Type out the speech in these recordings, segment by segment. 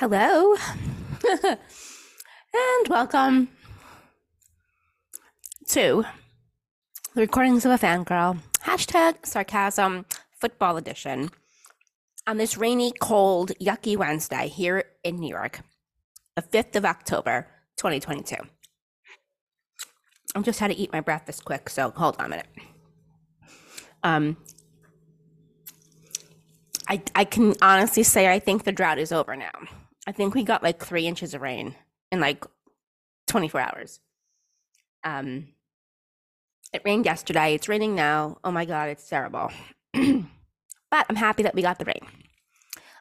Hello, and welcome to the recordings of a fangirl. Hashtag sarcasm football edition on this rainy, cold, yucky Wednesday here in New York, the 5th of October, 2022. I just had to eat my breakfast quick, so hold on a minute. Um, I, I can honestly say I think the drought is over now. I think we got like three inches of rain in like 24 hours. Um, it rained yesterday. It's raining now. Oh my God, it's terrible. but I'm happy that we got the rain.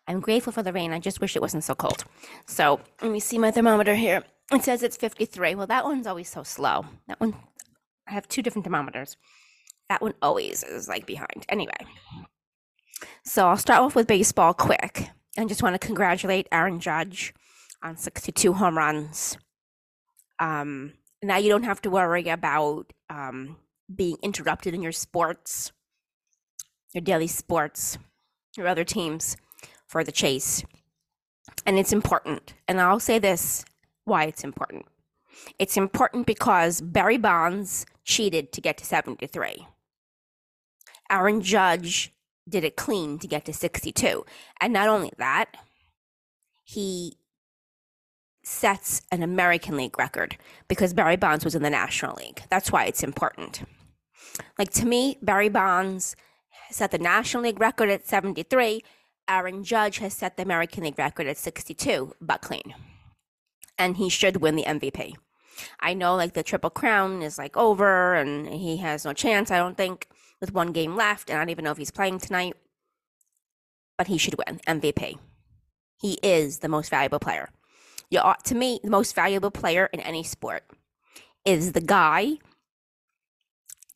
I'm grateful for the rain. I just wish it wasn't so cold. So let me see my thermometer here. It says it's 53. Well, that one's always so slow. That one, I have two different thermometers. That one always is like behind. Anyway, so I'll start off with baseball quick. I just want to congratulate Aaron Judge on 62 home runs. Um, now you don't have to worry about um, being interrupted in your sports, your daily sports, your other teams for the chase. And it's important. And I'll say this why it's important. It's important because Barry Bonds cheated to get to 73. Aaron Judge did it clean to get to 62. And not only that, he sets an American League record because Barry Bonds was in the National League. That's why it's important. Like to me, Barry Bonds set the National League record at 73. Aaron Judge has set the American League record at 62, but clean. And he should win the MVP. I know like the Triple Crown is like over and he has no chance, I don't think with one game left, and I don't even know if he's playing tonight. But he should win MVP. He is the most valuable player. You ought to me, the most valuable player in any sport is the guy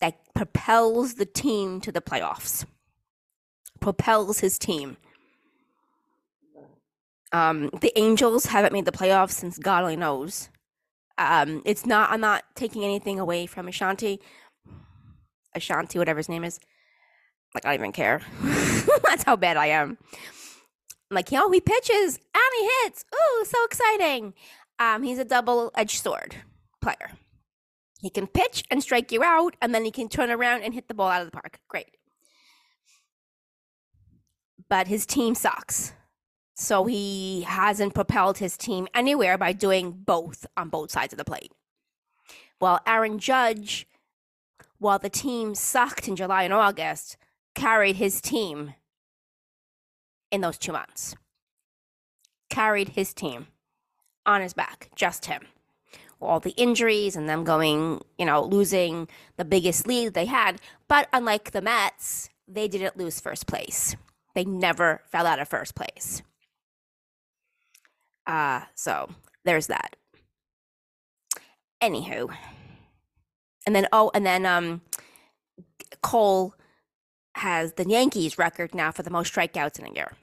that propels the team to the playoffs. Propels his team. Um, the Angels haven't made the playoffs since God only knows. Um, it's not. I'm not taking anything away from Ashanti. Ashanti, whatever his name is. Like, I don't even care. That's how bad I am. I'm like, yo, he pitches and he hits. Ooh, so exciting. Um, he's a double edged sword player. He can pitch and strike you out, and then he can turn around and hit the ball out of the park. Great. But his team sucks. So he hasn't propelled his team anywhere by doing both on both sides of the plate. Well, Aaron Judge while the team sucked in July and August, carried his team in those two months. Carried his team on his back, just him. All the injuries and them going, you know, losing the biggest lead they had. But unlike the Mets, they didn't lose first place. They never fell out of first place. Uh, so there's that. Anywho, and then oh, and then um, Cole has the Yankees record now for the most strikeouts in a year.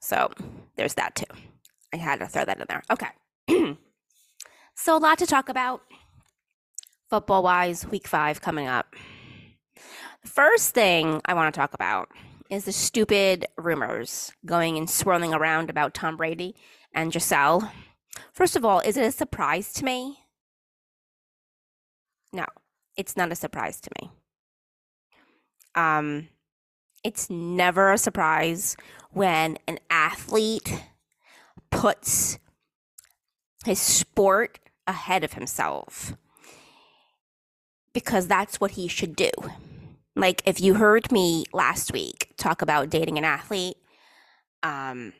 So there's that too. I had to throw that in there. Okay. so a lot to talk about football wise, week five coming up. The first thing I want to talk about is the stupid rumors going and swirling around about Tom Brady and Gisele. First of all, is it a surprise to me no, it's not a surprise to me. Um, it's never a surprise when an athlete puts his sport ahead of himself because that's what he should do. Like if you heard me last week talk about dating an athlete, um,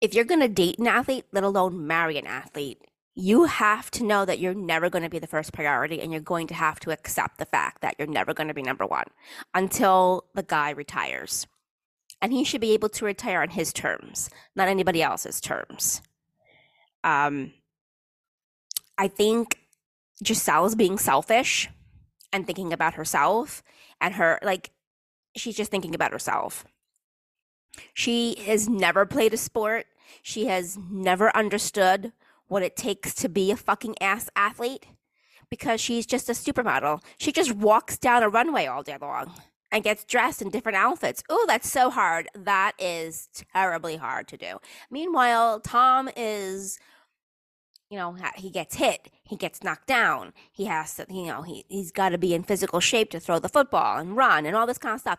if you're going to date an athlete, let alone marry an athlete, you have to know that you're never going to be the first priority and you're going to have to accept the fact that you're never going to be number one until the guy retires. And he should be able to retire on his terms, not anybody else's terms. Um, I think Gisele's being selfish and thinking about herself and her, like, she's just thinking about herself. She has never played a sport. She has never understood what it takes to be a fucking ass athlete because she's just a supermodel. She just walks down a runway all day long. and gets dressed in different outfits. Oh, that's so hard. That is terribly hard to do. Meanwhile, Tom is, you know, he gets hit, he gets knocked down, he has to, you know, he, he's got to be in physical shape to throw the football and run and all this kind of stuff.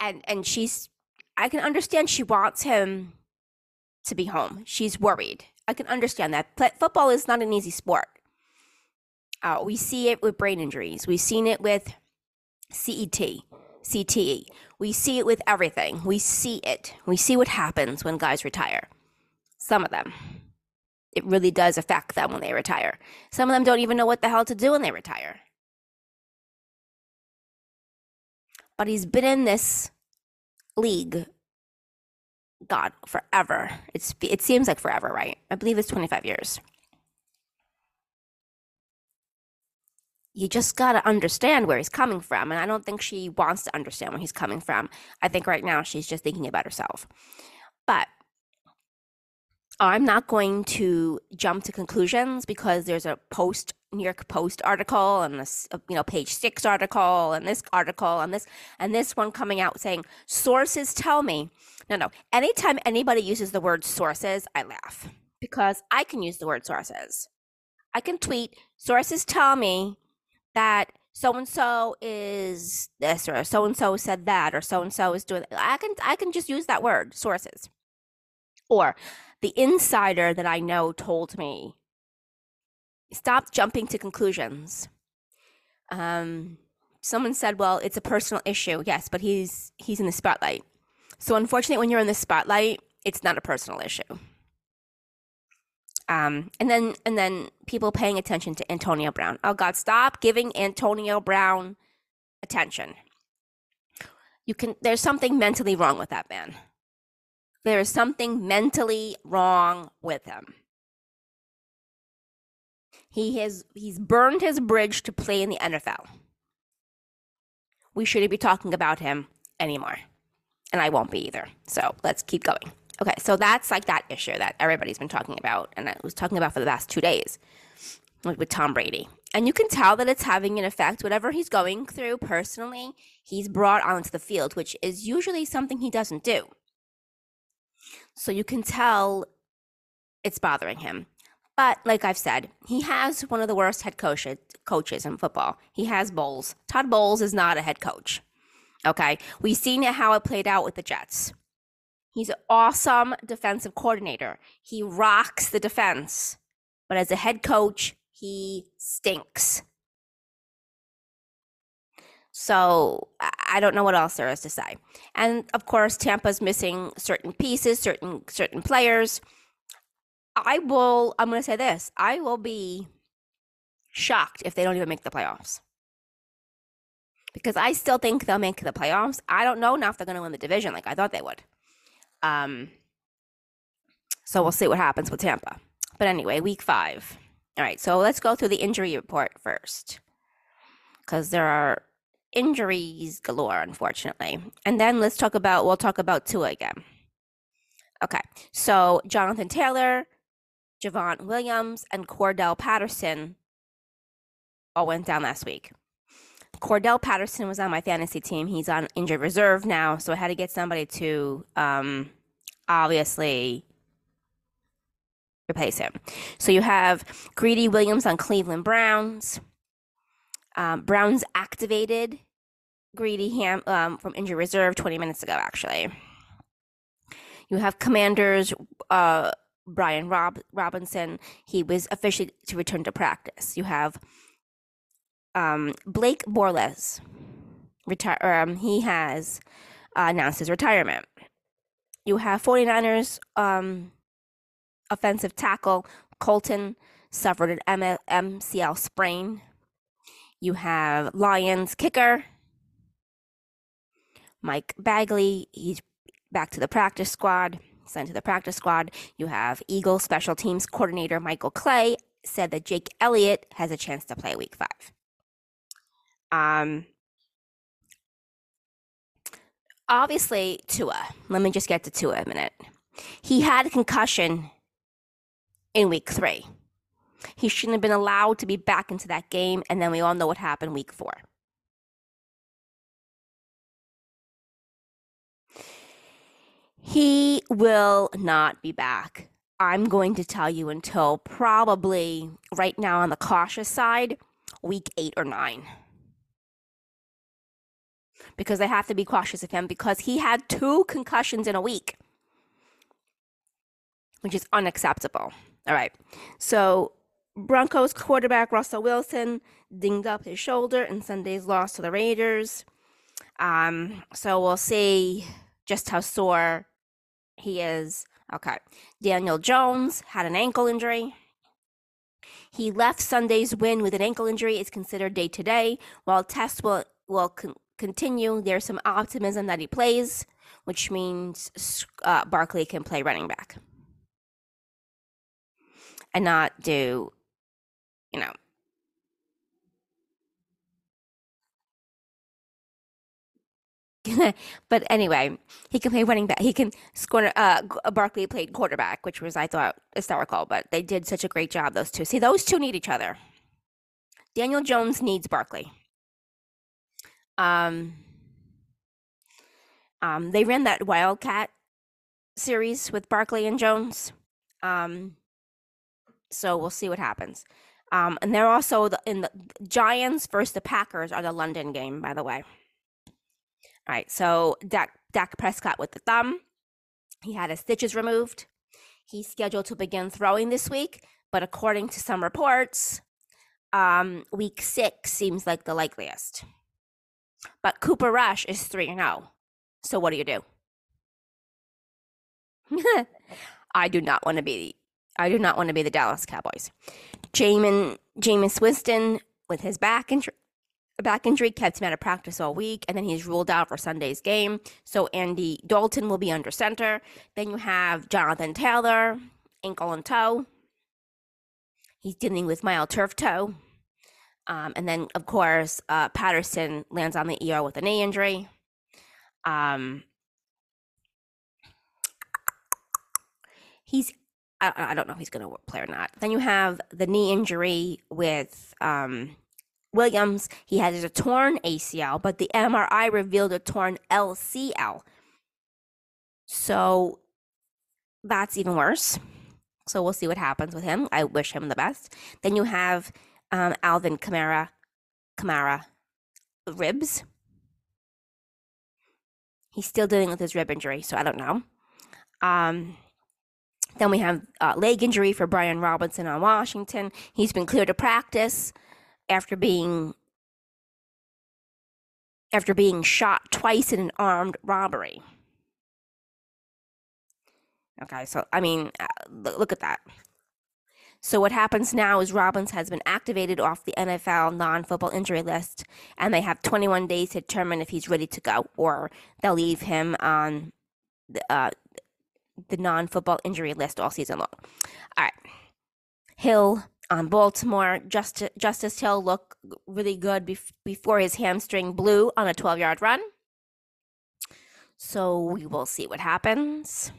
And, and she's, I can understand she wants him to be home. She's worried. I can understand that. Football is not an easy sport. Uh, we see it with brain injuries. We've seen it with CET, CTE. We see it with everything. We see it. We see what happens when guys retire. Some of them. It really does affect them when they retire. Some of them don't even know what the hell to do when they retire. But he's been in this league God forever. It's it seems like forever, right? I believe it's 25 years. you just got to understand where he's coming from. And I don't think she wants to understand where he's coming from. I think right now she's just thinking about herself. But I'm not going to jump to conclusions because there's a post New York Post article and this uh, you know page 6 article and this article and this and this one coming out saying sources tell me. No, no. Anytime anybody uses the word sources, I laugh because I can use the word sources. I can tweet sources tell me that so and so is this or so and so said that or so and so is doing I can I can just use that word sources. Or the insider that I know told me. Stop jumping to conclusions. Um someone said, "Well, it's a personal issue." Yes, but he's he's in the spotlight. So unfortunately when you're in the spotlight, it's not a personal issue. Um, and then and then people paying attention to Antonio Brown. Oh God, stop giving Antonio Brown attention. You can. There's something mentally wrong with that man. There is something mentally wrong with him. He has he's burned his bridge to play in the NFL. We shouldn't be talking about him anymore. And I won't be either. So let's keep going. Okay, so that's like that issue that everybody's been talking about, and I was talking about for the last two days with Tom Brady. And you can tell that it's having an effect. Whatever he's going through personally, he's brought onto the field, which is usually something he doesn't do. So you can tell it's bothering him. But like I've said, he has one of the worst head coaches in football. He has Bowles. Todd Bowles is not a head coach. Okay, we've seen how it played out with the Jets. He's an awesome defensive coordinator. He rocks the defense. But as a head coach, he stinks. So I don't know what else there is to say. And of course, Tampa's missing certain pieces, certain certain players. I will I'm going to say this. I will be shocked if they don't even make the playoffs. Because I still think they'll make the playoffs. I don't know now if they're going to win the division like I thought they would. Um, so we'll see what happens with Tampa. But anyway, week five. All right, so let's go through the injury report first, because there are injuries galore, unfortunately. And then let's talk about we'll talk about Tua again. Okay, so Jonathan Taylor, Javon Williams, and Cordell Patterson all went down last week. Cordell Patterson was on my fantasy team. He's on injured reserve now, so I had to get somebody to um, obviously replace him. So you have Greedy Williams on Cleveland Browns. Um, Browns activated Greedy Ham um, from injured reserve 20 minutes ago, actually. You have Commanders uh, Brian Rob- Robinson. He was officially to return to practice. You have um, Blake Bortles, retire. Um, he has uh, announced his retirement. You have 49ers um, offensive tackle Colton suffered an M- MCL sprain. You have Lions kicker Mike Badgley. He's back to the practice squad, sent to the practice squad. You have Eagle special teams coordinator Michael Clay said that Jake Elliott has a chance to play week five. Um, obviously, Tua. Let me just get to Tua a minute. He had a concussion in week three. He shouldn't have been allowed to be back into that game, and then we all know what happened week four. He will not be back. I'm going to tell you until probably right now on the cautious side, week eight or nine. Because they have to be cautious of him because he had two concussions in a week, which is unacceptable. All right. So, Broncos quarterback Russell Wilson dinged up his shoulder in Sunday's loss to the Raiders. Um, so we'll see just how sore he is. Okay. Daniel Jones had an ankle injury. He left Sunday's win with an ankle injury. It's considered day to day. While tests will, will con- continue, there's some optimism that he plays, which means uh, Barkley can play running back and not do, you know, but anyway, he can play running back. He can score. Uh, Barkley played quarterback, which was I thought hysterical. But they did such a great job. Those two. See, those two need each other. Daniel Jones needs Barkley. Um, um, they ran that Wildcat series with Barkley and Jones. Um, so we'll see what happens. Um, and they're also the, in the Giants versus the Packers are the London game, by the way. Right, so Dak, Dak Prescott with the thumb. He had his stitches removed. He's scheduled to begin throwing this week, but according to some reports, um, week six seems like the likeliest. But Cooper Rush is 3 0. So what do you do? I do not want to be I do not want to be the Dallas Cowboys. Jamin Jameis Winston with his back injury back injury kept him out of practice all week, and then he's ruled out for Sunday's game. So Andy Dalton will be under center. Then you have Jonathan Taylor, ankle and toe. He's dealing with mild turf toe. Um, and then, of course, uh, Patterson lands on the ER with a knee injury. Um, he's, I, I don't know if he's going to play or not. Then you have the knee injury with um, Williams, he has a torn ACL, but the MRI revealed a torn LCL. So that's even worse. So we'll see what happens with him. I wish him the best. Then you have um, Alvin Kamara, Kamara ribs. He's still dealing with his rib injury, so I don't know. Um, then we have uh, leg injury for Brian Robinson on Washington. He's been cleared to practice after being after being shot twice in an armed robbery. Okay, so I mean, uh, look at that. So what happens now is Robbins has been activated off the NFL non-football injury list, and they have 21 days to determine if he's ready to go, or they'll leave him on the uh, the non-football injury list all season long. All right, Hill on Baltimore. Just, Justice Hill looked really good bef- before his hamstring blew on a 12 yard run. So we will see what happens.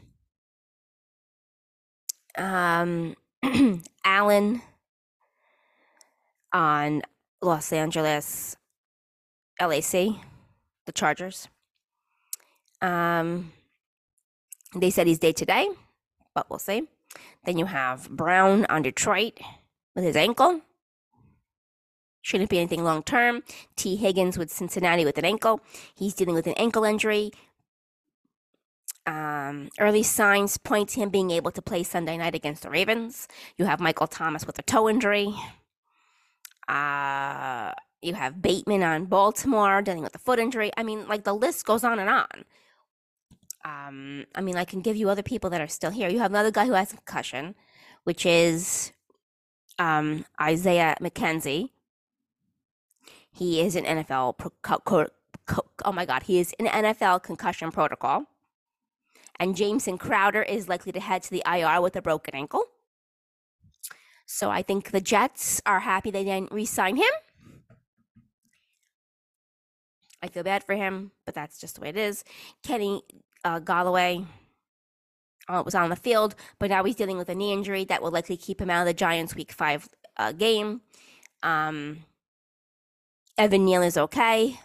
Um, Allen on Los Angeles LAC, the Chargers. Um, they said he's day to day, but we'll see. Then you have Brown on Detroit with his ankle. Shouldn't be anything long term. Tee Higgins with Cincinnati with an ankle. He's dealing with an ankle injury. Um, early signs point to him being able to play Sunday night against the Ravens. You have Michael Thomas with a toe injury. Uh, you have Bateman on Baltimore dealing with a foot injury. I mean, like the list goes on and on. Um, I mean, I can give you other people that are still here. You have another guy who has concussion, which is um, Isaiah McKenzie. He is an NFL. Pro- co- co- oh my God, he is an NFL concussion protocol. And Jamison Crowder is likely to head to the IR with a broken ankle. So I think the Jets are happy they didn't re-sign him. I feel bad for him, but that's just the way it is. Kenny uh, Golladay uh, was on the field, but now he's dealing with a knee injury that will likely keep him out of the Giants' Week Five uh, game. Um, Evan Neal is okay.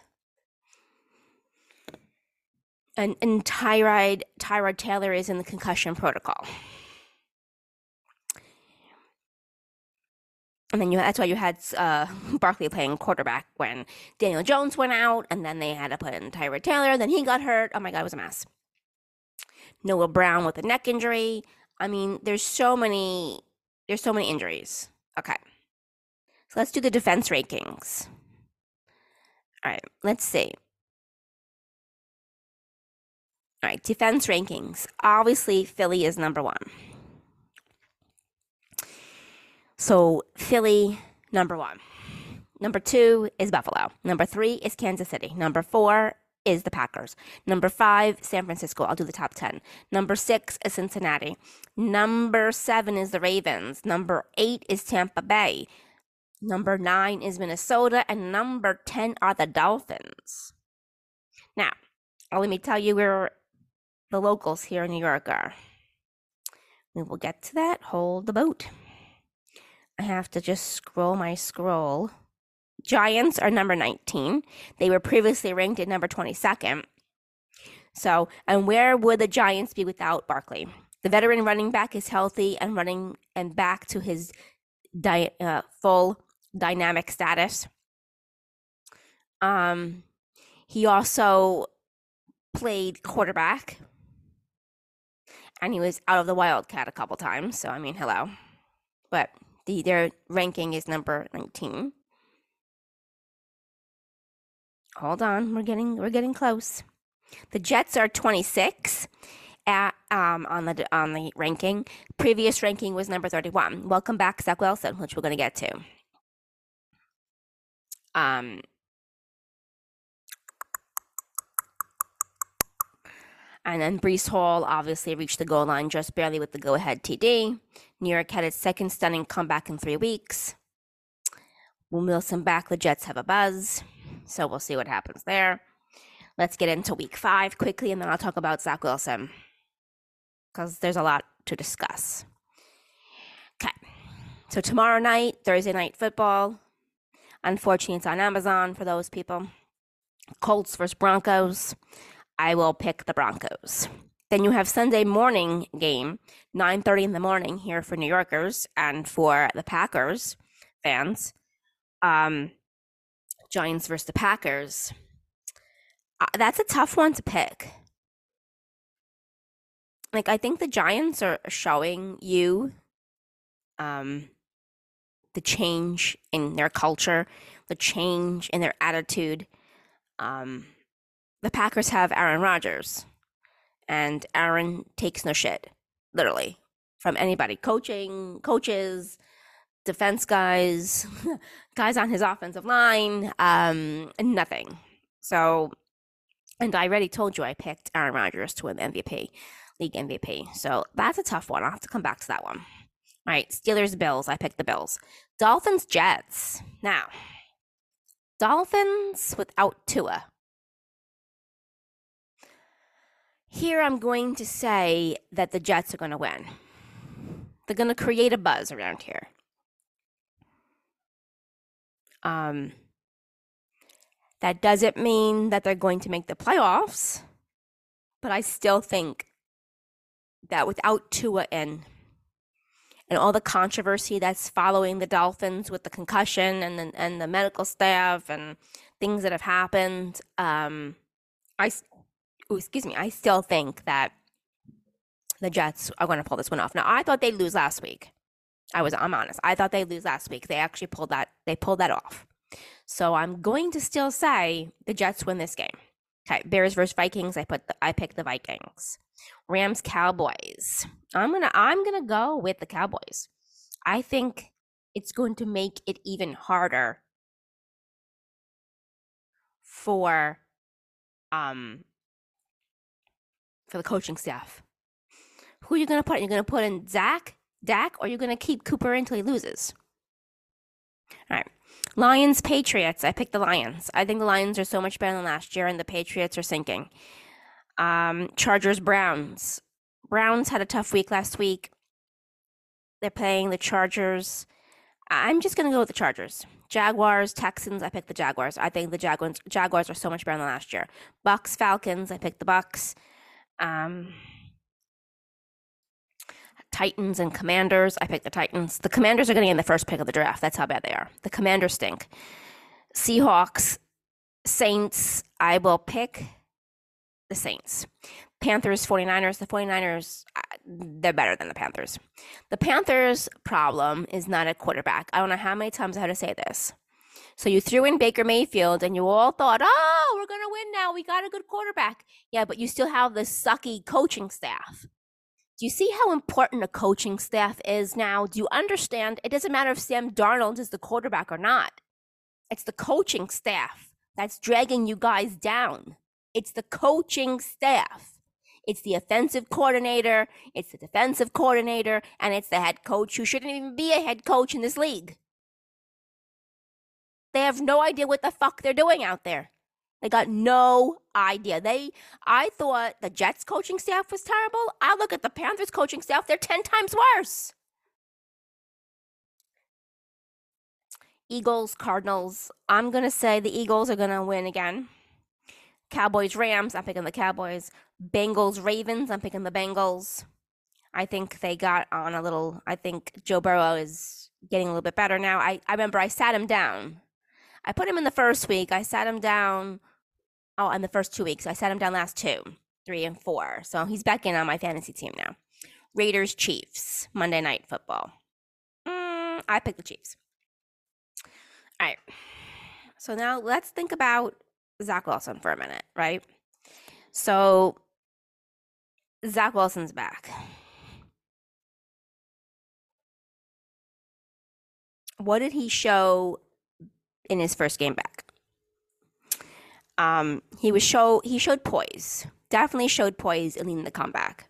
and, and Tyrod Tyrod Taylor is in the concussion protocol. And then you that's why you had uh, Barkley playing quarterback when Daniel Jones went out, and then they had to put in Tyrod Taylor. Then he got hurt. Oh my God, it was a mess. Noah Brown with a neck injury. I mean, there's so many there's so many injuries. Okay. So let's do the defense rankings. All right, let's see. All right, defense rankings. Obviously, Philly is number one. So, Philly, number one. Number two is Buffalo. Number three is Kansas City. Number four is the Packers. Number five, San Francisco. I'll do the top 10. Number six is Cincinnati. Number seven is the Ravens. Number eight is Tampa Bay. Number nine is Minnesota. And number 10 are the Dolphins. Now, uh, let me tell you where the locals here in New York are. We will get to that. Hold the boat. I have to just scroll my scroll. Giants are number 19. They were previously ranked at number 22nd. So, and where would the Giants be without Barkley? The veteran running back is healthy and running and back to his di- uh, full dynamic status. Um, he also played quarterback, and he was out of the Wildcat a couple times. So, I mean, hello. But the their ranking is number 19. Hold on, we're getting we're getting close. The Jets are 26 at um on the on the ranking. Previous ranking was number 31. Welcome back, Zach Wilson, which we're going to get to. Um. And then Breece Hall obviously reached the goal line just barely with the go ahead TD. New York had its second stunning comeback in three weeks. Wilson back, the Jets have a buzz. So we'll see what happens there. Let's get into week five quickly, and then I'll talk about Zach Wilson because there's a lot to discuss. Okay. So tomorrow night, Thursday night football. Unfortunately, it's on Amazon for those people. Colts versus Broncos. I will pick the Broncos. Then you have Sunday morning game, 9:30 in the morning here for New Yorkers and for the Packers fans. Um, Giants versus the Packers. Uh, that's a tough one to pick. Like I think the Giants are showing you um the change in their culture, the change in their attitude. Um the Packers have Aaron Rodgers and Aaron takes no shit, literally, from anybody. Coaching, coaches, defense guys, guys on his offensive line, um, nothing. So, and I already told you I picked Aaron Rodgers to win the MVP, league MVP. So that's a tough one. I'll have to come back to that one. All right, Steelers, Bills. I picked the Bills. Dolphins, Jets. Now, Dolphins without Tua. Here I'm going to say that the Jets are going to win. They're going to create a buzz around here. Um, that doesn't mean that they're going to make the playoffs, but I still think that without Tua in and all the controversy that's following the Dolphins with the concussion and the, and the medical staff and things that have happened, um, I, oh, excuse me, I still think that the Jets are going to pull this one off. Now, I thought they'd lose last week. I was I'm honest. I thought they'd lose last week. They actually pulled that they pulled that off. So I'm going to still say the Jets win this game. Okay, Bears versus Vikings. I put the, I picked the Vikings. Rams Cowboys. I'm gonna I'm gonna go with the Cowboys. I think it's going to make it even harder for um for the coaching staff. Who are you gonna put? You're gonna put in Zach Dak, or you're going to keep Cooper until he loses. All right. Lions, Patriots. I picked the Lions. I think the Lions are so much better than last year, and the Patriots are sinking. Um, Chargers, Browns. Browns had a tough week last week. They're playing the Chargers. I'm just going to go with the Chargers. Jaguars, Texans, I picked the Jaguars. I think the Jaguars Jaguars are so much better than last year. Bucks, Falcons, I picked the Bucks. Um, Titans and Commanders, I picked the Titans. The Commanders are going to get in the first pick of the draft. That's how bad they are. The Commanders stink. Seahawks, Saints, I will pick the Saints. Panthers, 49ers. The 49ers, uh, they're better than the Panthers. The Panthers' problem is not a quarterback. I don't know how many times I had to say this. So you threw in Baker Mayfield and you all thought, oh, we're going to win now. We got a good quarterback. Yeah, but you still have the sucky coaching staff. Do you see how important a coaching staff is now? Do you understand? It doesn't matter if Sam Darnold is the quarterback or not. It's the coaching staff that's dragging you guys down. It's the coaching staff. It's the offensive coordinator, it's the defensive coordinator, and it's the head coach who shouldn't even be a head coach in this league. They have no idea what the fuck they're doing out there. They got no idea. They I thought the Jets coaching staff was terrible. I look at the Panthers coaching staff, they're 10 times worse. Eagles, Cardinals. I'm to say the Eagles are to win again. Cowboys, Rams. I'm picking the Cowboys. Bengals, Ravens. I'm picking the Bengals. I think they got on a little. I think Joe Burrow is getting a little bit better now. I, I remember I sat him down. I put him in the first week. I sat him down. Oh, in the first two weeks. I sat him down last two, three, and four. So he's back in on my fantasy team now. Raiders, Chiefs. Monday Night Football. Mm, I picked the Chiefs. All right. So now let's think about Zach Wilson for a minute, right? So Zach Wilson's back. What did he show in his first game back? Um, he was show he showed poise. Definitely showed poise in leading the comeback.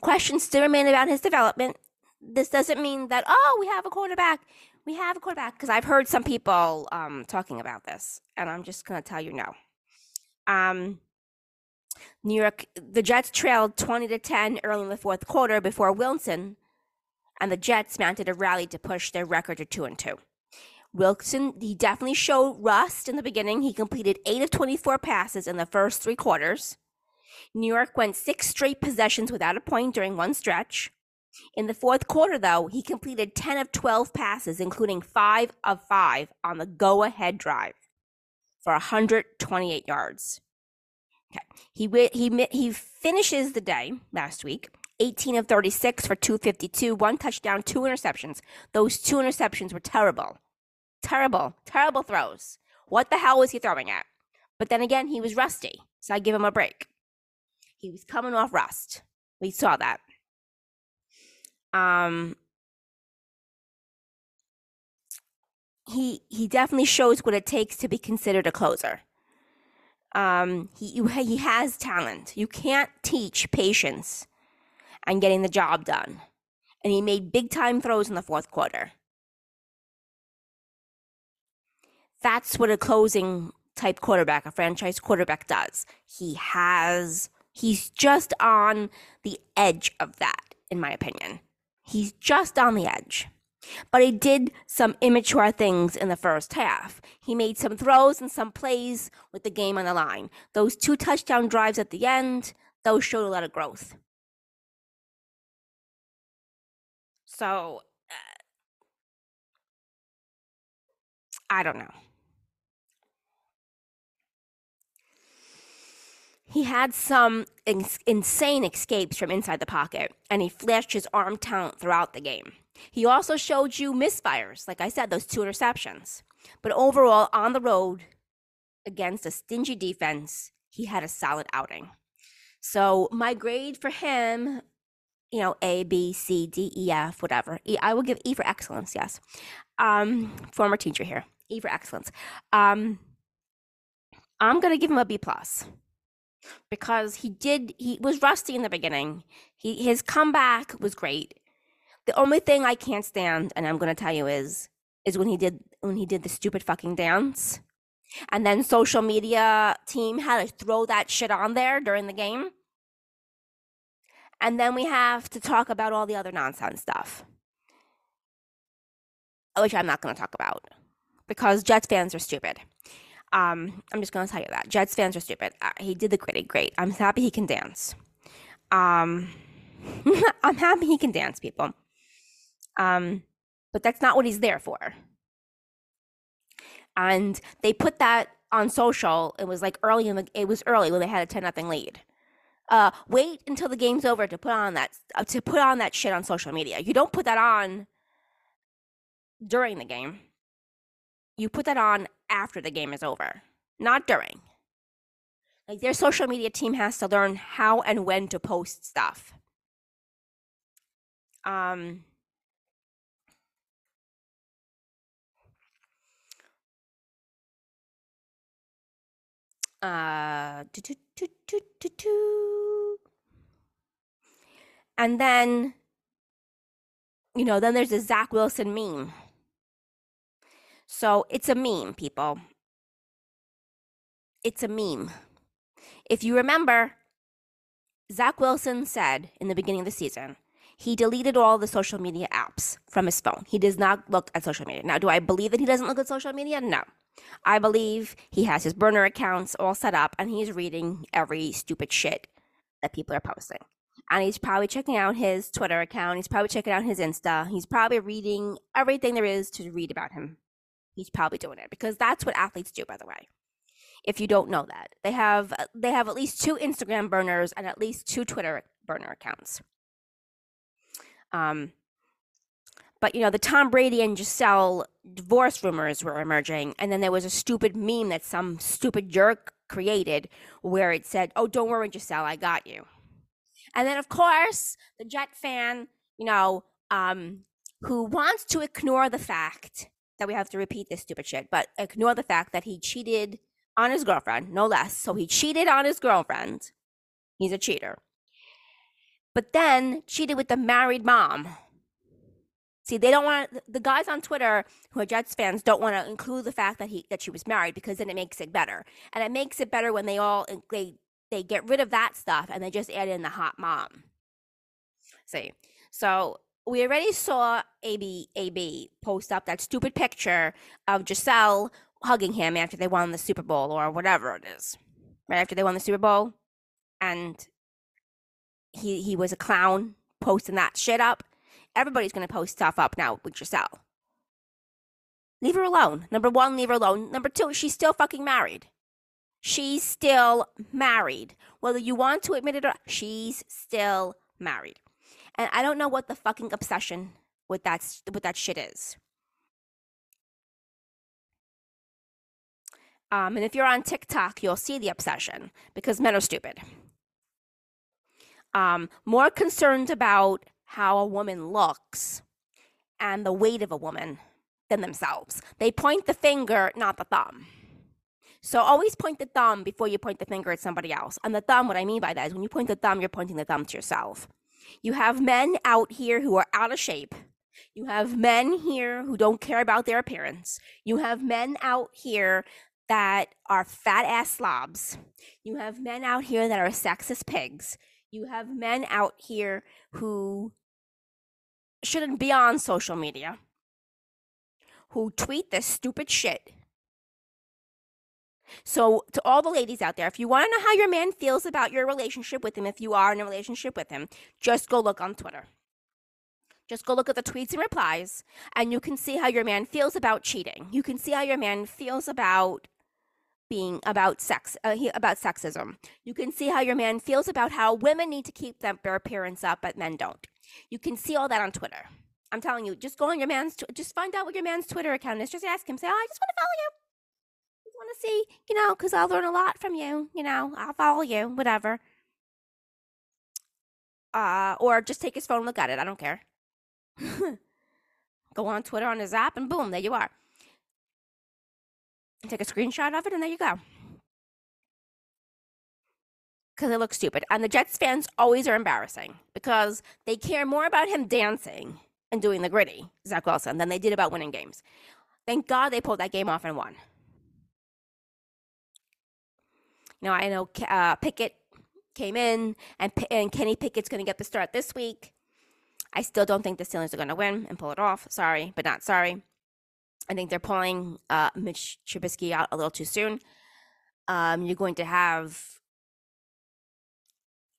Questions still remain about his development. This doesn't mean that oh we have a quarterback we have a quarterback because I've heard some people um, talking about this, and I'm just to tell you no. Um, New York, the Jets trailed 20 to 10 early in the fourth quarter before Wilson and the Jets mounted a rally to push their record to 2 and 2. Wilson, he definitely showed rust in the beginning. He completed 8 of 24 passes in the first three quarters. New York went six straight possessions without a point during one stretch. In the fourth quarter, though, he completed 10 of 12 passes, including 5 of 5 on the go ahead drive for 128 yards. Okay. He, he, he finishes the day last week 18 of 36 for 252, one touchdown, two interceptions. Those two interceptions were terrible. Terrible, terrible throws. What the hell was he throwing at? But then again, he was rusty, so I give him a break. He was coming off rust. We saw that um he he definitely shows what it takes to be considered a closer. Um, he he has talent. You can't teach patience and getting the job done. And he made big time throws in the fourth quarter. That's what a closing type quarterback, a franchise quarterback does. He has he's just on the edge of that in my opinion. He's just on the edge. But he did some immature things in the first half. He made some throws and some plays with the game on the line. Those two touchdown drives at the end, those showed a lot of growth. So, uh, I don't know. He had some ins- insane escapes from inside the pocket, and he flashed his arm talent throughout the game. He also showed you misfires, like I said, those two interceptions. But overall, on the road against a stingy defense, he had a solid outing. So my grade for him, you know, A, B, C, D, E, F, whatever. E, I will give E for excellence. Yes, um, former teacher here. E for excellence. Um, I'm gonna give him a B plus because he did he was rusty in the beginning. He his comeback was great. The only thing I can't stand, and I'm gonna tell you, is is when he did when he did the stupid fucking dance. And then social media team had to throw that shit on there during the game. And then we have to talk about all the other nonsense stuff. Which I'm not gonna talk about because Jets fans are stupid. Um, I'm just gonna tell you that Jets fans are stupid. Uh, he did the gritty, great. I'm happy he can dance. Um, I'm happy he can dance, people. Um, but that's not what he's there for. And they put that on social. It was like early in the. It was early when they had a ten nothing lead. Uh, wait until the game's over to put on that uh, to put on that shit on social media. You don't put that on during the game. You put that on after the game is over, not during. Like their social media team has to learn how and when to post stuff. Um uh and then you know then there's a zach wilson meme so it's a meme people it's a meme if you remember zach wilson said in the beginning of the season he deleted all the social media apps from his phone he does not look at social media now do i believe that he doesn't look at social media no I believe he has his burner accounts all set up and he's reading every stupid shit that people are posting. And he's probably checking out his Twitter account. He's probably checking out his Insta. He's probably reading everything there is to read about him. He's probably doing it because that's what athletes do, by the way. If you don't know that, they have they have at least two Instagram burners and at least two Twitter burner accounts. Um, but you know, the Tom Brady and Gisele divorce rumors were emerging, and then there was a stupid meme that some stupid jerk created where it said, "Oh, don't worry, Gisele, I got you." And then, of course, the Jet fan, you know, um, who wants to ignore the fact that we have to repeat this stupid shit, but ignore the fact that he cheated on his girlfriend, no less. So he cheated on his girlfriend. He's a cheater. But then cheated with the married mom See, they don't want the guys on Twitter who are Jets fans don't want to include the fact that he that she was married because then it makes it better, and it makes it better when they all uh, they they get rid of that stuff and they just add in the hot mom. See, so we already saw AB AB post up that stupid picture of Gisele hugging him after they won the Super Bowl or whatever it is, right after they won the Super Bowl, and he he was a clown posting that shit up everybody's to post stuff up now with Gisele. Leave her alone. Number one, leave her alone. Number two, she's still fucking married. She's still married. Whether you want to admit it or she's still married. And I don't know what the fucking obsession with that with that shit is. Um, and if you're on TikTok, you'll see the obsession because men are stupid. Um, more concerned about how a woman looks and the weight of a woman than themselves. They point the finger, not the thumb. So always point the thumb before you point the finger at somebody else. And the thumb, what I mean by that is when you point the thumb, you're pointing the thumb to yourself. You have men out here who are out of shape. You have men here who don't care about their appearance. You have men out here that are fat ass slobs. You have men out here that are sexist pigs. You have men out here who shouldn't be on social media who tweet this stupid shit. So, to all the ladies out there, if you want to know how your man feels about your relationship with him, if you are in a relationship with him, just go look on Twitter. Just go look at the tweets and replies, and you can see how your man feels about cheating. You can see how your man feels about being about sex, uh, he, about sexism. You can see how your man feels about how women need to keep their appearance up, but men don't. You can see all that on Twitter. I'm telling you, just go on your man's, tw- just find out what your man's Twitter account is. Just ask him, say, oh, I just want to follow you. To see, you know, because I'll learn a lot from you. You know, I'll follow you, whatever. Uh, or just take his phone and look at it. I don't care. go on Twitter on his app, and boom, there you are. Take a screenshot of it, and there you go because it looks stupid. And the Jets fans always are embarrassing because they care more about him dancing and doing the gritty, Zach Wilson, than they did about winning games. Thank God they pulled that game off and won. Know, I know uh, Pickett came in, and and Kenny Pickett's going to get the start this week. I still don't think the Steelers are going to win and pull it off. Sorry, but not sorry. I think they're pulling uh, Mitch Trubisky out a little too soon. Um, you're going to have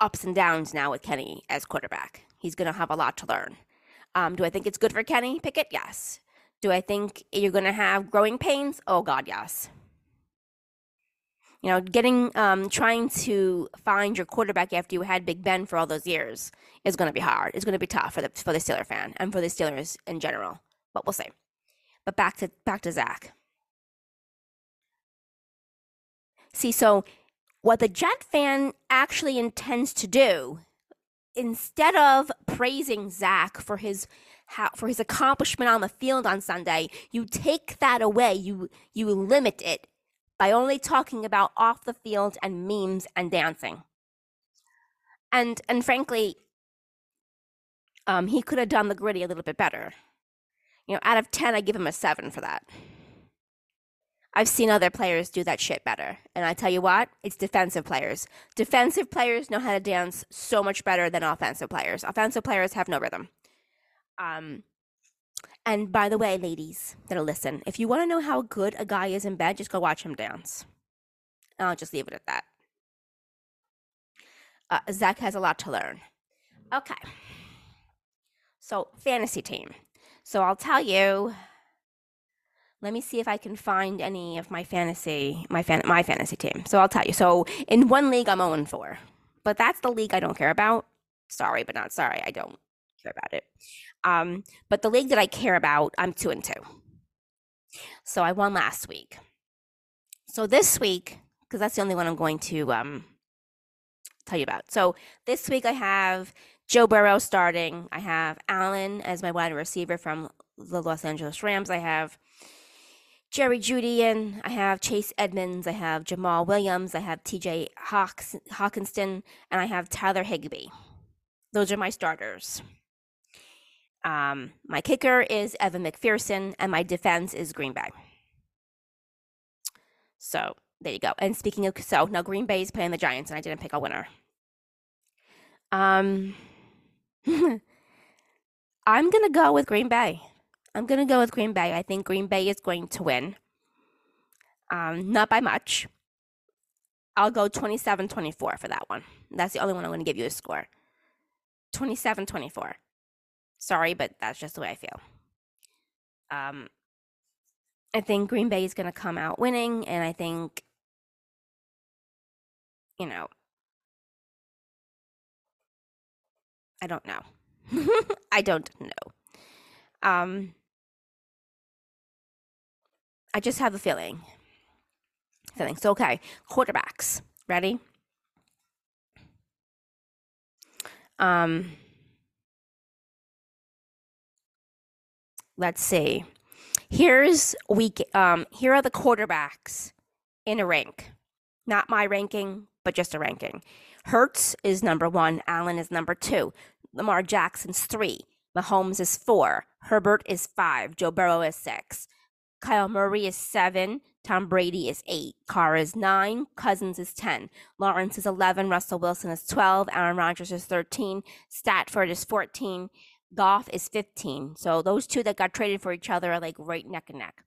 ups and downs now with Kenny as quarterback. He's going to have a lot to learn. Um, do I think it's good for Kenny Pickett? Yes. Do I think you're going to have growing pains? Oh, God, yes. You know, getting, um, trying to find your quarterback after you had Big Ben for all those years is going to be hard. It's going to be tough for the for the Steeler fan and for the Steelers in general. But we'll see. But back to back to Zach. See, so what the Jet fan actually intends to do, instead of praising Zach for his how, for his accomplishment on the field on Sunday, you take that away. You you limit it by only talking about off the field and memes and dancing. And and frankly, um, he could have done the gritty a little bit better. You know, out of ten, I give him a seven for that. I've seen other players do that shit better. And I tell you what, it's defensive players. Defensive players know how to dance so much better than offensive players. Offensive players have no rhythm. Um, and by the way, ladies that are listen, if you want to know how good a guy is in bed, just go watch him dance. I'll just leave it at that. Uh, Zach has a lot to learn. Okay. So, fantasy team. So, I'll tell you let me see if I can find any of my fantasy my fan my fantasy team. So I'll tell you. So in one league I'm 0 4. But that's the league I don't care about. Sorry, but not sorry. I don't care about it. Um, but the league that I care about, I'm 2 and 2. So I won last week. So this week, because that's the only one I'm going to um, tell you about. So this week I have Joe Burrow starting. I have Allen as my wide receiver from the Los Angeles Rams. I have Jerry Jeudy and I have Chase Edmonds, I have Jamaal Williams, I have TJ Hawks, Hockenson, and I have Tyler Higbee. Those are my starters. Um, my kicker is Evan McPherson, and my defense is Green Bay. So there you go. And speaking of so now Green Bay is playing the Giants, and I didn't pick a winner. Um, I'm gonna go with Green Bay. I'm to go with Green Bay. I think Green Bay is going to win. Um, not by much. I'll go 27 24 for that one. That's the only one I'm going to give you a score 27 24. Sorry, but that's just the way I feel. Um, I think Green Bay is going to come out winning, and I think, you know, I don't know. I don't know. Um, I just have a feeling. Feeling. So okay, quarterbacks. Ready? Um let's see. Here's week um here are the quarterbacks in a rank. Not my ranking, but just a ranking. Hurts is number 1, Allen is number 2, Lamar Jackson's 3, Mahomes is 4, Herbert is 5, Joe Burrow is 6. Kyle Murray is seven. Tom Brady is eight. Carr is nine. Cousins is 10. Lawrence is 11. Russell Wilson is 12. Aaron Rodgers is 13. Stafford is 14. Goff is 15. So those two that got traded for each other are like right neck and neck.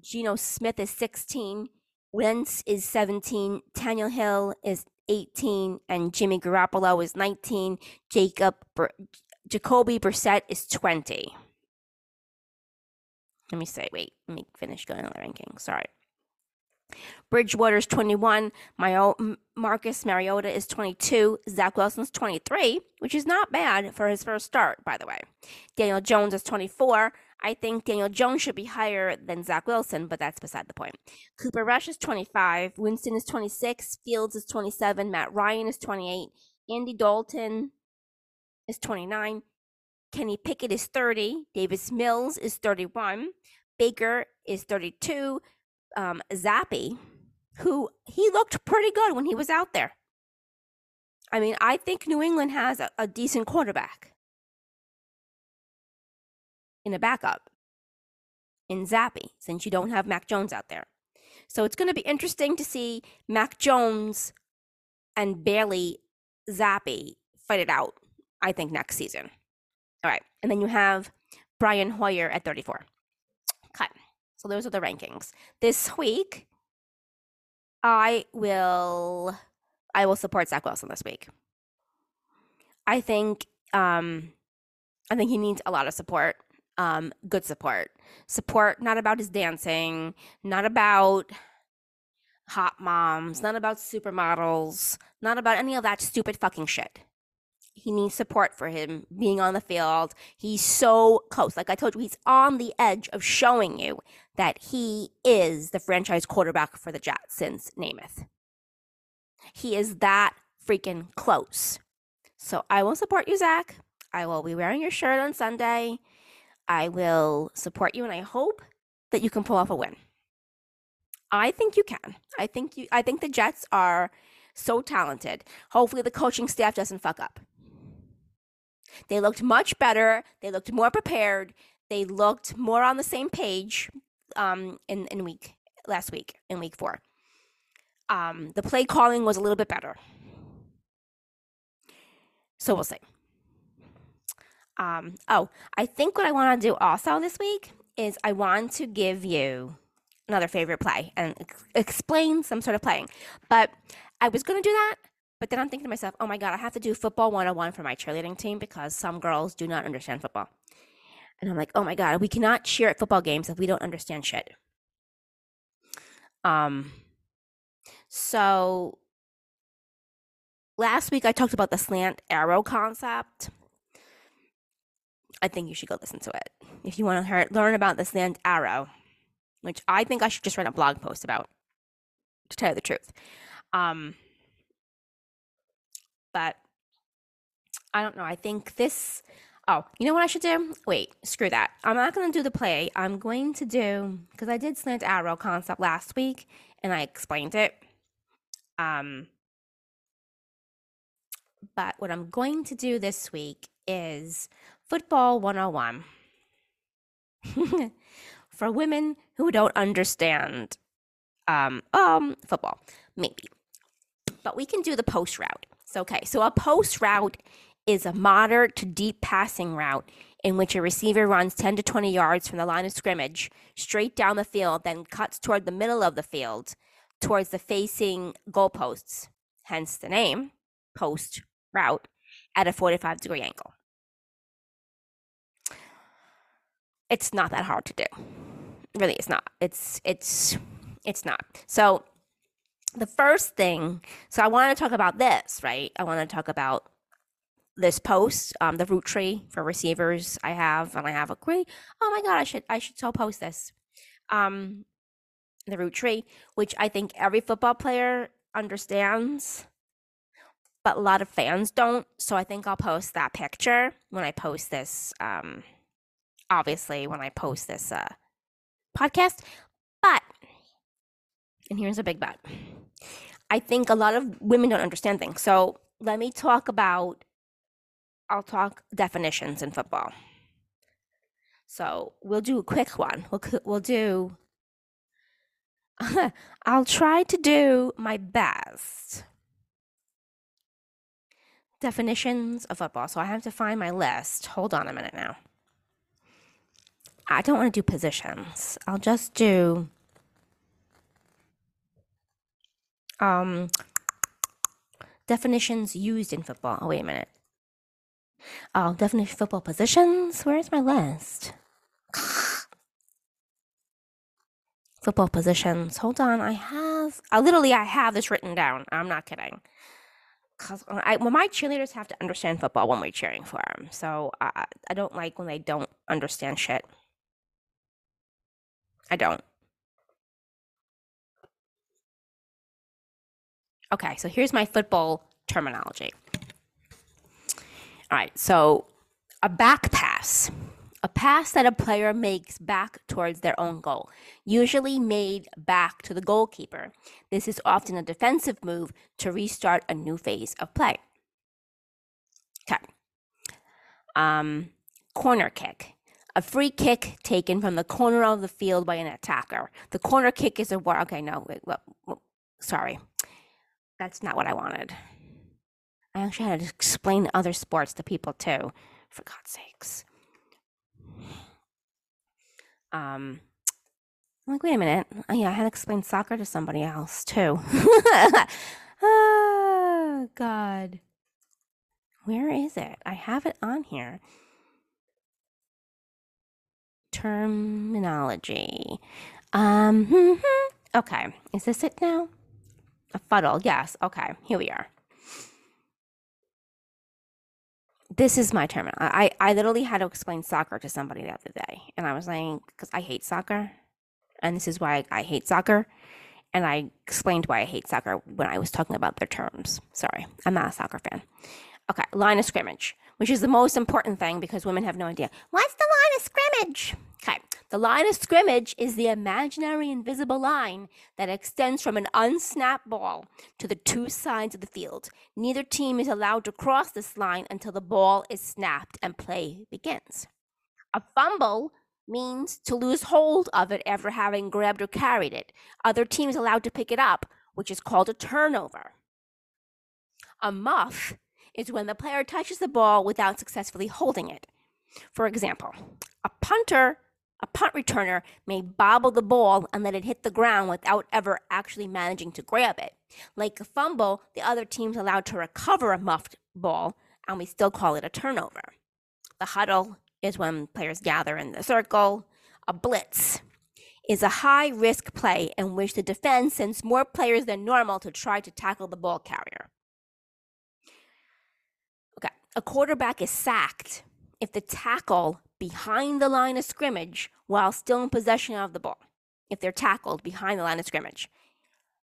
Geno Smith is 16. Wentz is 17. Daniel Hill is 18. And Jimmy Garoppolo is 19. Jacob, Jacoby Brissett is 20. Let me say, wait, let me finish going on the ranking. Sorry. Bridgewater's 21. My Marcus Mariota is 22. Zach Wilson's 23, which is not bad for his first start, by the way. Daniel Jones is 24. I think Daniel Jones should be higher than Zach Wilson, but that's beside the point. Cooper Rush is 25. Winston is 26. Fields is 27. Matt Ryan is 28. Andy Dalton is 29. Kenny Pickett is 30. Davis Mills is 31. Baker is 32. Um, Zappe, who he looked pretty good when he was out there. I mean, I think New England has a, a decent quarterback in a backup in Zappe, since you don't have Mac Jones out there. So it's going to be interesting to see Mac Jones and Bailey Zappe fight it out, I think, next season. All right. And then you have Brian Hoyer at 34. So those are the rankings. This week, I will I will support Zach Wilson this week. I think um I think he needs a lot of support. Um, good support. Support not about his dancing, not about hot moms, not about supermodels, not about any of that stupid fucking shit. He needs support for him being on the field. He's so close. Like I told you, he's on the edge of showing you that he is the franchise quarterback for the Jets since Namath. He is that freaking close. So I will support you, Zach. I will be wearing your shirt on Sunday. I will support you, and I hope that you can pull off a win. I think you can. I think you. I think the Jets are so talented. Hopefully, the coaching staff doesn't fuck up. They looked much better. They looked more prepared. They looked more on the same page um, in in week last week in week four. Um, the play calling was a little bit better. So we'll see. Um, oh, I think what I want to do also this week is I want to give you another favorite play and ex- explain some sort of playing. But I was going to do that, but then I'm thinking to myself, oh my God, I have to do football 101 for my cheerleading team because some girls do not understand football. And I'm like, oh my God, we cannot cheer at football games if we don't understand shit. Um, so last week I talked about the slant arrow concept. I think you should go listen to it if you want to learn about the slant arrow, which I think I should just write a blog post about. To tell you the truth, um, but I don't know. I think this. Oh, you know what I should do? Wait, screw that. I'm not going to do the play. I'm going to do because I did slant arrow concept last week and I explained it. Um, but what I'm going to do this week is football 101 for women who don't understand um, um, football, maybe. But we can do the post route. So, okay, so a post route is a moderate to deep passing route in which a receiver runs 10 to 20 yards from the line of scrimmage straight down the field, then cuts toward the middle of the field towards the facing goalposts, hence the name post route, at a 45 degree angle. It's not that hard to do. Really, it's not. It's it's it's not. So the first thing, so I want to talk about this, right? I want to talk about this post, um, the route tree for receivers I have, and I have a great. Oh my god, I should I should so post this. Um, the route tree, which I think every football player understands, but a lot of fans don't. So I think I'll post that picture when I post this. Um, obviously, when I post this uh, podcast. But, and here's a big but I think a lot of women don't understand things. So let me talk about, I'll talk definitions in football. So we'll do a quick one. We'll, we'll do I'll try to do my best. Definitions of football. So I have to find my list. Hold on a minute now. I don't want to do positions. I'll just do um definitions used in football. Oh, wait a minute. Oh, definition football positions. Where's my list? football positions. Hold on, I have. I literally I have this written down. I'm not kidding. Cause I, well, my cheerleaders have to understand football when we're cheering for them. So I, I don't like when they don't understand shit. I don't. Okay, so here's my football terminology. All right, so a back pass a pass that a player makes back towards their own goal, usually made back to the goalkeeper. This is often a defensive move to restart a new phase of play. Okay. Um, corner kick. A free kick taken from the corner of the field by an attacker. The corner kick is a war. Okay, no, wait, well, well, sorry. That's not what I wanted. I actually had to explain other sports to people too, for God's sakes. Um, I'm like, wait a minute. Oh, yeah, I had to explain soccer to somebody else too. oh, God. Where is it? I have it on here. Terminology. Um, okay. Is this it now? A fuddle. Yes. Okay. Here we are. This is my term. I, I literally had to explain soccer to somebody the other day. And I was like, because I hate soccer. And this is why I, I hate soccer. And I explained why I hate soccer when I was talking about their terms. Sorry, I'm not a soccer fan. Okay, line of scrimmage, which is the most important thing because women have no idea. What's the line of scrimmage? Okay, the line of scrimmage is the imaginary invisible line that extends from an unsnapped ball to the two sides of the field. Neither team is allowed to cross this line until the ball is snapped and play begins. A fumble means to lose hold of it after having grabbed or carried it. Other teams allowed to pick it up, which is called a turnover. A muff is when the player touches the ball without successfully holding it. For example, a punter, a punt returner may bobble the ball and let it hit the ground without ever actually managing to grab it. Like a fumble, the other team's allowed to recover a muffed ball, and we still call it a turnover. The huddle is when players gather in the circle. A blitz is a high risk play in which the defense sends more players than normal to try to tackle the ball carrier. Okay, a quarterback is sacked if the tackle behind the line of scrimmage while still in possession of the ball. If they're tackled behind the line of scrimmage,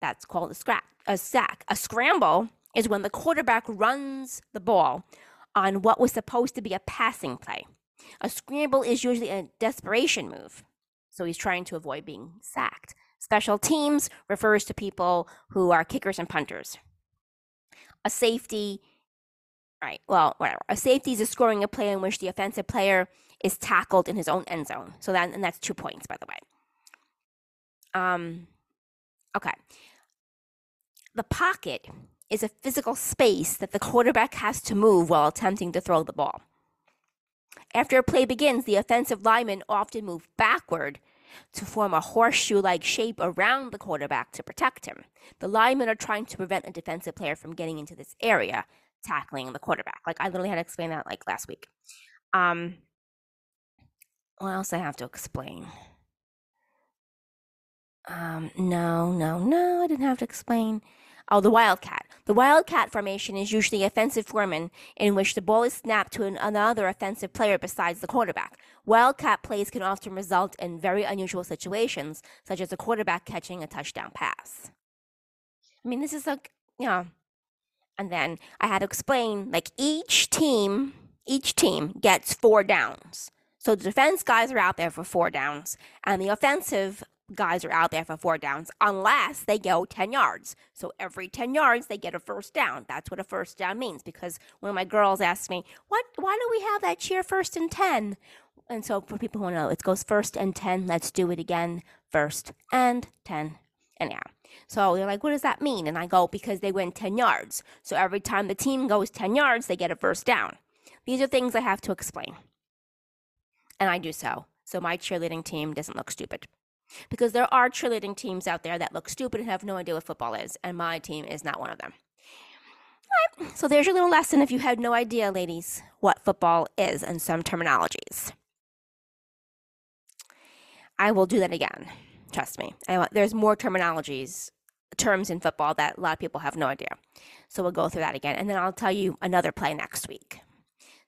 that's called a, scrap, a sack. A scramble is when the quarterback runs the ball on what was supposed to be a passing play. A scramble is usually a desperation move, so he's trying to avoid being sacked. Special teams refers to people who are kickers and punters. A safety, right, well, whatever. A safety is a scoring a play in which the offensive player is tackled in his own end zone. So that, and that's two points, by the way. Um, okay. The pocket is a physical space that the quarterback has to move while attempting to throw the ball. After a play begins, the offensive linemen often move backward to form a horseshoe like shape around the quarterback to protect him. The linemen are trying to prevent a defensive player from getting into this area, tackling the quarterback. Like I literally had to explain that like last week. Um, what else I have to explain? Um, no, no, no, I didn't have to explain. Oh, the wildcat. The wildcat formation is usually offensive formation in which the ball is snapped to an, another offensive player besides the quarterback. Wildcat plays can often result in very unusual situations, such as a quarterback catching a touchdown pass. I mean, this is like, you know, and then I had to explain like each team, each team gets four downs. So the defense guys are out there for four downs, and the offensive guys are out there for four downs unless they go 10 yards. So every 10 yards, they get a first down. That's what a first down means because one of my girls asked me, what, why don't we have that cheer first and 10? And so for people who know, it goes first and 10. Let's do it again. First and 10. And yeah. So they're like, what does that mean? And I go, because they went 10 yards. So every time the team goes 10 yards, they get a first down. These are things I have to explain. And I do so. So my cheerleading team doesn't look stupid because there are cheerleading teams out there that look stupid and have no idea what football is, and my team is not one of them. so there's your little lesson if you had no idea, ladies, what football is and some terminologies. I will do that again. Trust me. I, there's more terminologies, terms in football that a lot of people have no idea. So we'll go through that again, and then I'll tell you another play next week.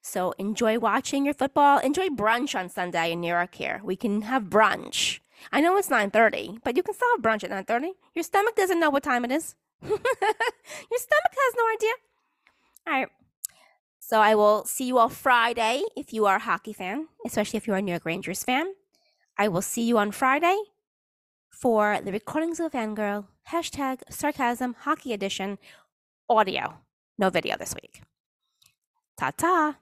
So enjoy watching your football. Enjoy brunch on Sunday in New York here. We can have brunch. I know it's 9:30, but you can still have brunch at 9:30. Your stomach doesn't know what time it is. Your stomach has no idea. All right. So I will see you all Friday if you are a hockey fan, especially if you are a New York Rangers fan. I will see you on Friday for the recordings of Fangirl, hashtag sarcasm hockey edition audio. No video this week. Ta ta.